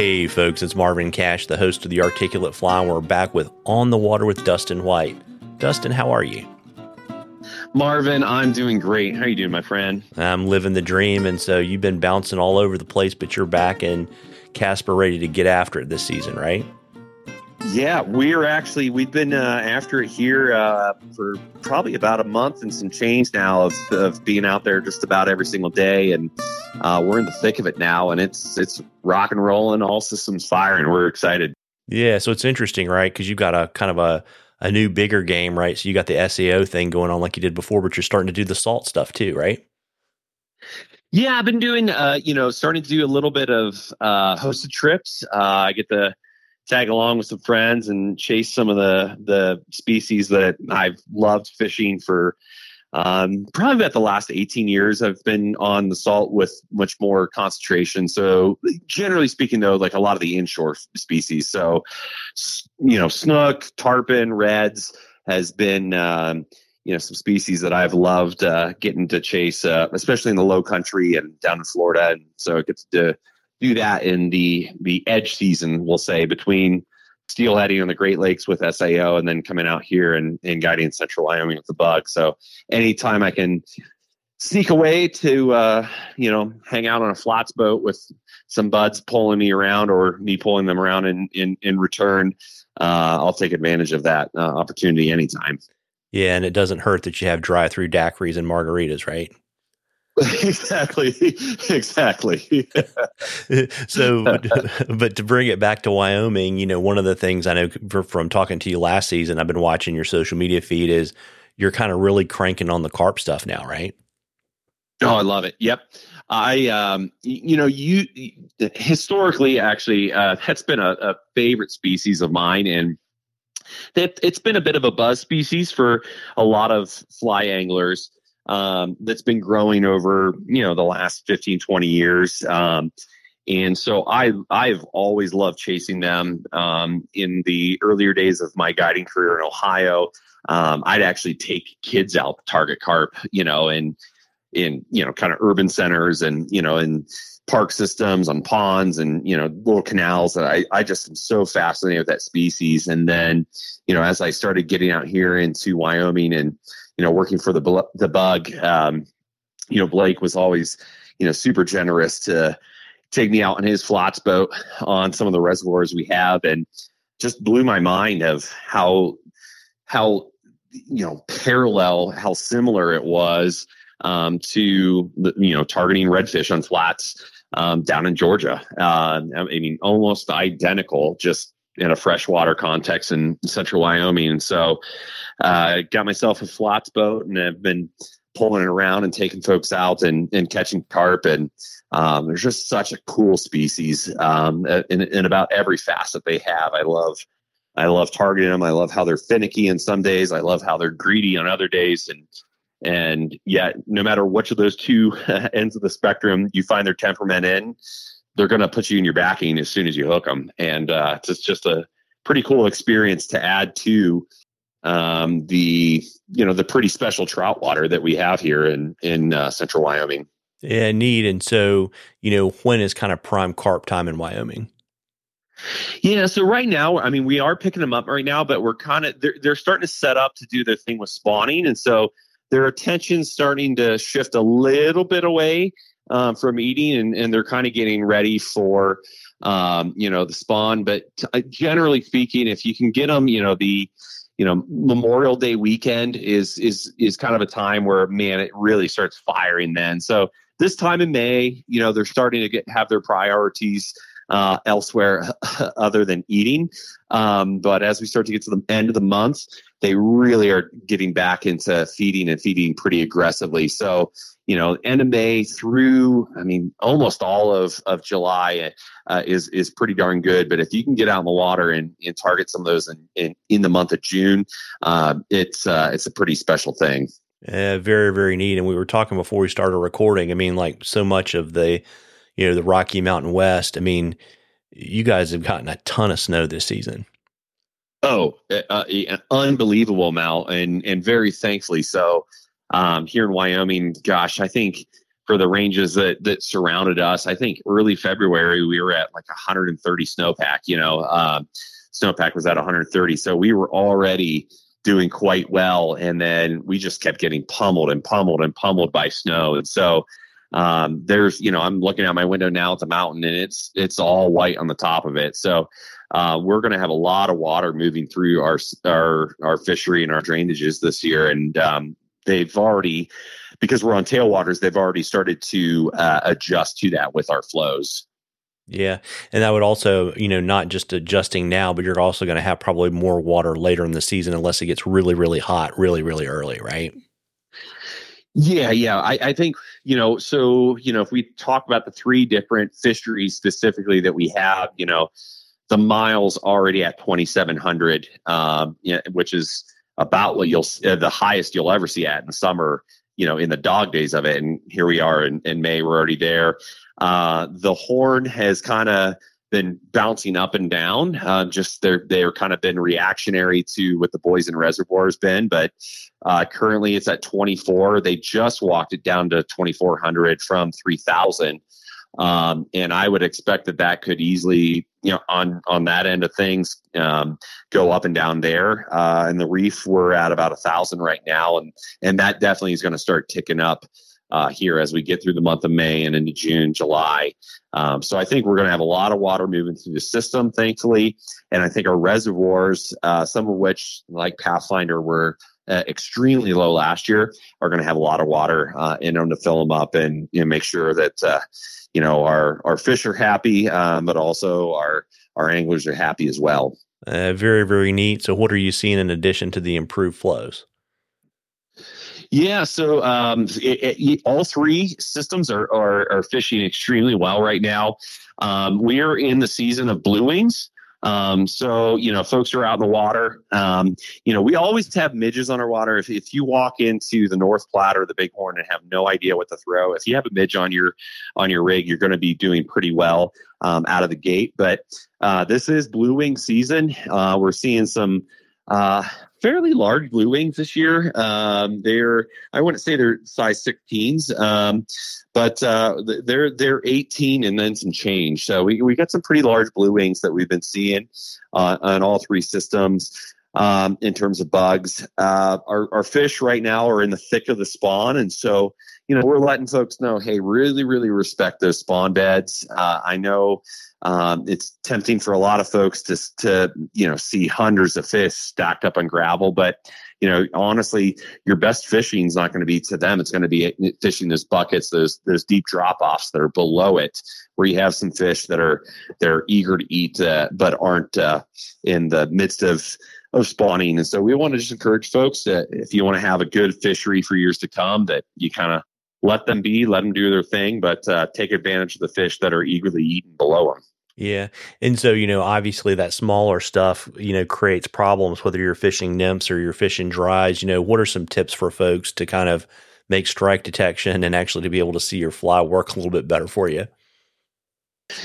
Hey, folks, it's Marvin Cash, the host of the Articulate Fly, and we're back with On the Water with Dustin White. Dustin, how are you? Marvin, I'm doing great. How are you doing, my friend? I'm living the dream, and so you've been bouncing all over the place, but you're back and Casper ready to get after it this season, right? Yeah, we're actually we've been uh, after it here uh, for probably about a month and some change now of, of being out there just about every single day, and uh, we're in the thick of it now, and it's it's rock and rolling, all systems firing. We're excited. Yeah, so it's interesting, right? Because you've got a kind of a a new bigger game, right? So you got the SAO thing going on like you did before, but you're starting to do the salt stuff too, right? Yeah, I've been doing, uh, you know, starting to do a little bit of uh, hosted trips. Uh, I get the tag along with some friends and chase some of the the species that I've loved fishing for um, probably about the last 18 years I've been on the salt with much more concentration. So generally speaking though, like a lot of the inshore species. So, you know, snook, tarpon, reds has been, um, you know, some species that I've loved uh, getting to chase, uh, especially in the low country and down in Florida. And so it gets to do that in the the edge season, we'll say, between steelheading on the Great Lakes with SAO and then coming out here and, and guiding central Wyoming with the bug. So anytime I can sneak away to uh, you know hang out on a flats boat with some buds pulling me around or me pulling them around in in, in return, uh, I'll take advantage of that uh, opportunity anytime. Yeah, and it doesn't hurt that you have dry through daiquiris and margaritas, right? exactly. Exactly. So but to bring it back to wyoming you know one of the things i know from talking to you last season i've been watching your social media feed is you're kind of really cranking on the carp stuff now right? Oh i love it. Yep. I um you know you historically actually uh that's been a, a favorite species of mine and it, it's been a bit of a buzz species for a lot of fly anglers um, that's been growing over you know the last 15 20 years. Um, and so i i've always loved chasing them um, in the earlier days of my guiding career in ohio. Um, i'd actually take kids out target carp you know and in you know kind of urban centers and you know in park systems on ponds and you know little canals that I, I just am so fascinated with that species. And then you know as i started getting out here into wyoming and you know, working for the the bug, um, you know, Blake was always, you know, super generous to take me out on his flats boat on some of the reservoirs we have, and just blew my mind of how how you know parallel, how similar it was um, to you know targeting redfish on flats um, down in Georgia. Uh, I mean, almost identical, just in a freshwater context in central Wyoming. And so uh, got myself a flats boat and I've been pulling it around and taking folks out and, and catching carp. And um, there's just such a cool species um, in, in about every facet they have. I love I love targeting them. I love how they're finicky in some days. I love how they're greedy on other days. And and yet, no matter which of those two ends of the spectrum you find their temperament in, they're going to put you in your backing as soon as you hook them. And uh, it's just a pretty cool experience to add to um, the you know the pretty special trout water that we have here in in uh, central Wyoming. Yeah, neat. And so you know when is kind of prime carp time in Wyoming? Yeah, so right now, I mean, we are picking them up right now, but we're kind of they're they're starting to set up to do their thing with spawning, and so their attention's starting to shift a little bit away um, from eating, and, and they're kind of getting ready for um, you know the spawn. But t- generally speaking, if you can get them, you know the you know Memorial Day weekend is is is kind of a time where man it really starts firing then. So this time in May, you know they're starting to get have their priorities uh, elsewhere other than eating. Um, but as we start to get to the end of the month, they really are getting back into feeding and feeding pretty aggressively. So, you know, end of May through, I mean, almost all of, of July uh, is is pretty darn good. But if you can get out in the water and, and target some of those in, in, in the month of June, uh, it's uh, it's a pretty special thing. Very very neat. And we were talking before we started recording. I mean, like so much of the you know, the Rocky Mountain West. I mean, you guys have gotten a ton of snow this season. Oh, uh, uh unbelievable amount, and and very thankfully so. Um, here in Wyoming, gosh, I think for the ranges that that surrounded us. I think early February we were at like 130 snowpack. You know, um, snowpack was at 130, so we were already doing quite well, and then we just kept getting pummeled and pummeled and pummeled by snow, and so. Um, there's, you know, I'm looking out my window now it's a mountain and it's, it's all white on the top of it. So, uh, we're going to have a lot of water moving through our, our, our fishery and our drainages this year. And, um, they've already, because we're on tailwaters, they've already started to uh, adjust to that with our flows. Yeah, and that would also, you know, not just adjusting now, but you're also going to have probably more water later in the season unless it gets really, really hot, really, really early, right? Yeah, yeah. I, I think, you know, so, you know, if we talk about the three different fisheries specifically that we have, you know, the Mile's already at 2,700, um, which is about what you'll, uh, the highest you'll ever see at in summer you know, in the dog days of it. And here we are in, in May, we're already there. Uh, the horn has kind of been bouncing up and down. Uh, just they're they're kind of been reactionary to what the Boysen Reservoir has been, but uh, currently it's at 24. They just walked it down to 2400 from 3000. Um, and I would expect that that could easily, you know, on on that end of things, um, go up and down there. Uh, and the reef we're at about a thousand right now, and and that definitely is going to start ticking up uh, here as we get through the month of May and into June, July. Um, so I think we're going to have a lot of water moving through the system, thankfully. And I think our reservoirs, uh, some of which, like Pathfinder, were uh, extremely low last year, are going to have a lot of water uh, in them to fill them up and you know, make sure that uh, you know our our fish are happy, um, but also our our anglers are happy as well. Uh, very very neat. So, what are you seeing in addition to the improved flows? Yeah, so um, it, it, all three systems are, are, are fishing extremely well right now. Um, we are in the season of blue wings. Um, so, you know, folks are out in the water. Um, you know, we always have midges on our water. If, if you walk into the North Platte or the Bighorn and have no idea what to throw, if you have a midge on your on your rig, you're going to be doing pretty well um, out of the gate. But uh, this is blue wing season. Uh, we're seeing some uh, fairly large blue wings this year. Um, they're I wouldn't say they're size 16s, um, but uh, they're they're 18 and then some change. So we we got some pretty large blue wings that we've been seeing uh, on all three systems. Um, in terms of bugs, uh, our, our fish right now are in the thick of the spawn, and so you know we're letting folks know, hey, really, really respect those spawn beds. Uh, I know um, it's tempting for a lot of folks to to you know see hundreds of fish stacked up on gravel, but you know honestly, your best fishing is not going to be to them. It's going to be fishing those buckets, those those deep drop offs that are below it, where you have some fish that are they're eager to eat uh, but aren't uh, in the midst of of spawning. And so we want to just encourage folks that if you want to have a good fishery for years to come, that you kind of let them be, let them do their thing, but uh, take advantage of the fish that are eagerly eaten below them. Yeah. And so, you know, obviously that smaller stuff, you know, creates problems, whether you're fishing nymphs or you're fishing dries. You know, what are some tips for folks to kind of make strike detection and actually to be able to see your fly work a little bit better for you?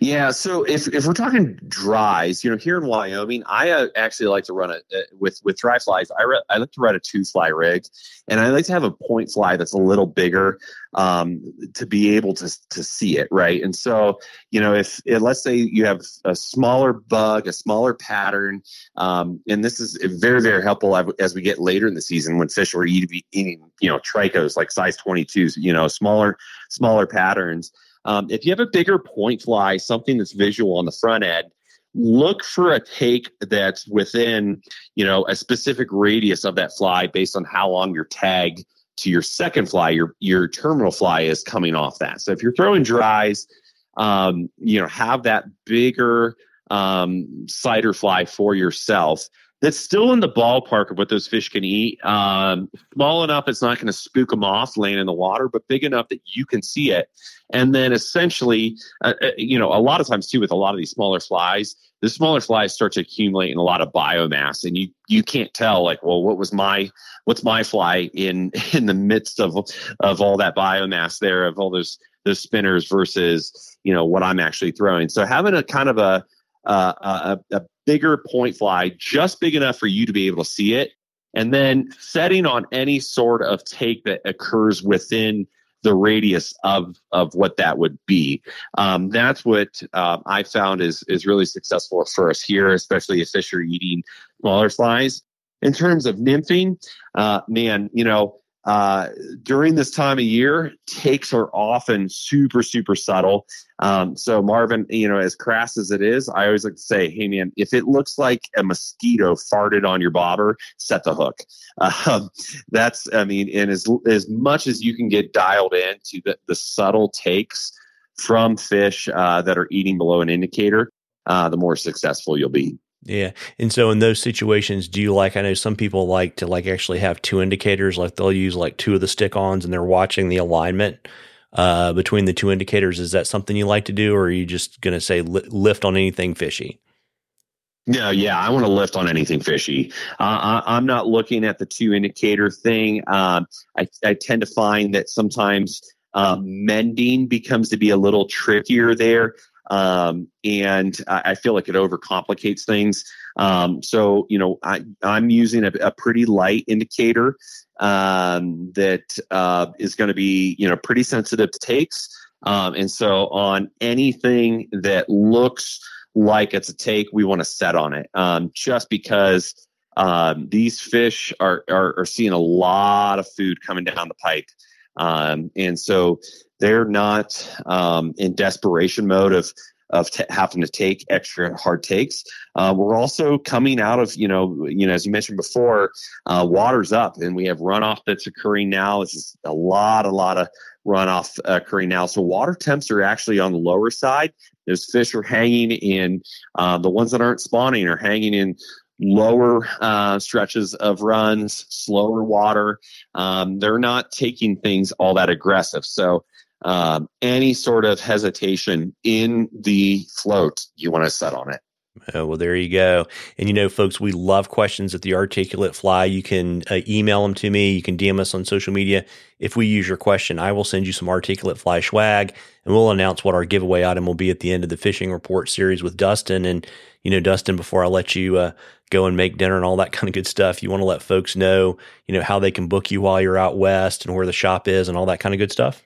Yeah, so if, if we're talking dries, you know, here in Wyoming, I uh, actually like to run it uh, with with dry flies. I re- I like to run a two fly rig, and I like to have a point fly that's a little bigger um, to be able to to see it right. And so, you know, if, let's say you have a smaller bug, a smaller pattern, um, and this is very very helpful as we get later in the season when fish are eating, eating you know trichos like size twenty twos, you know, smaller smaller patterns um, if you have a bigger point fly, something that's visual on the front end, look for a take that's within, you know, a specific radius of that fly based on how long your tag to your second fly, your your terminal fly is coming off that. So if you're throwing dries, um, you know, have that bigger um, sighter fly for yourself that's still in the ballpark of what those fish can eat. Um, small enough it's not going to spook them off laying in the water, but big enough that you can see it. And then essentially, uh, uh, you know, a lot of times too with a lot of these smaller flies, the smaller flies start to accumulate in a lot of biomass, and you you can't tell like, well, what was my what's my fly in in the midst of of all that biomass there of all those those spinners versus you know what I'm actually throwing. So having a kind of a uh, a, a bigger point fly, just big enough for you to be able to see it, and then setting on any sort of take that occurs within the radius of of what that would be. Um, that's what uh, I found is is really successful for us here, especially if fish are eating smaller flies. In terms of nymphing, uh, man, you know, uh, during this time of year, takes are often super, super subtle. Um, so, Marvin, you know, as crass as it is, I always like to say, hey, man, if it looks like a mosquito farted on your bobber, set the hook. Um, that's, I mean, and as, as much as you can get dialed in to the, the subtle takes from fish uh, that are eating below an indicator, uh, the more successful you'll be. Yeah. And so in those situations, do you like I know some people like to like actually have two indicators, like they'll use like two of the stick-ons and they're watching the alignment uh, between the two indicators. Is that something you like to do or are you just going to say li- lift on anything fishy? No, yeah, I want to lift on anything fishy. Uh, I, am not looking at the two indicator thing. Um, I, I, tend to find that sometimes um, mending becomes to be a little trickier there. Um, and I, feel like it overcomplicates things. Um, so, you know, I, I'm using a, a pretty light indicator um, that uh, is going to be, you know, pretty sensitive to takes. Um, and so, on anything that looks like it's a take, we want to set on it um, just because um, these fish are, are, are seeing a lot of food coming down the pipe. Um, and so they're not um, in desperation mode of of t- having to take extra hard takes. Uh, we're also coming out of you know you know as you mentioned before, uh, water's up and we have runoff that's occurring now. This is a lot a lot of runoff occurring now. So water temps are actually on the lower side. Those fish are hanging in uh, the ones that aren't spawning are hanging in lower uh, stretches of runs, slower water. Um, they're not taking things all that aggressive. So um, any sort of hesitation in the float, you want to set on it. Oh, well, there you go. And you know, folks, we love questions at the Articulate Fly. You can uh, email them to me. You can DM us on social media. If we use your question, I will send you some Articulate Fly swag and we'll announce what our giveaway item will be at the end of the fishing report series with Dustin. And, you know, Dustin, before I let you uh, go and make dinner and all that kind of good stuff, you want to let folks know, you know, how they can book you while you're out west and where the shop is and all that kind of good stuff?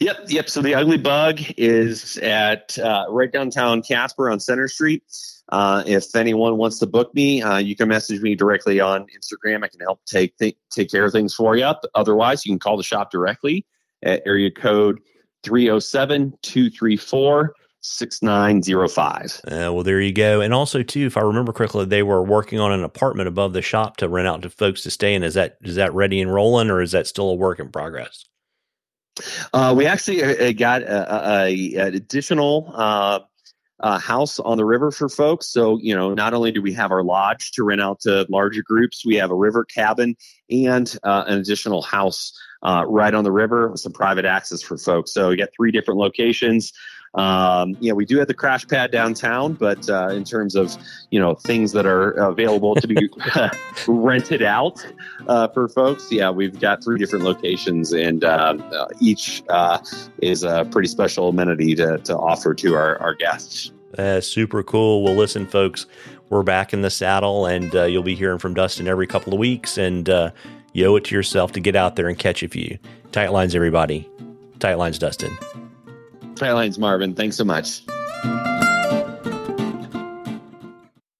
Yep, yep. So the Ugly Bug is at uh, right downtown Casper on Center Street. Uh, if anyone wants to book me, uh, you can message me directly on Instagram. I can help take th- take care of things for you. Otherwise, you can call the shop directly at area code 307 234 6905. Uh, well, there you go. And also, too, if I remember correctly, they were working on an apartment above the shop to rent out to folks to stay in. Is that is that ready and rolling, or is that still a work in progress? Uh, we actually uh, uh, got a, a, an additional uh, uh, house on the river for folks. So, you know, not only do we have our lodge to rent out to larger groups, we have a river cabin and uh, an additional house right on the river with some private access for folks. So, we got three different locations. Um, yeah, we do have the crash pad downtown, but uh, in terms of you know things that are available to be rented out uh, for folks, yeah, we've got three different locations, and um, uh, each uh, is a pretty special amenity to, to offer to our, our guests. Uh, super cool. Well, listen, folks, we're back in the saddle, and uh, you'll be hearing from Dustin every couple of weeks, and you owe it to yourself to get out there and catch a few. Tight lines, everybody. Tight lines, Dustin. Tight lines, Marvin. Thanks so much.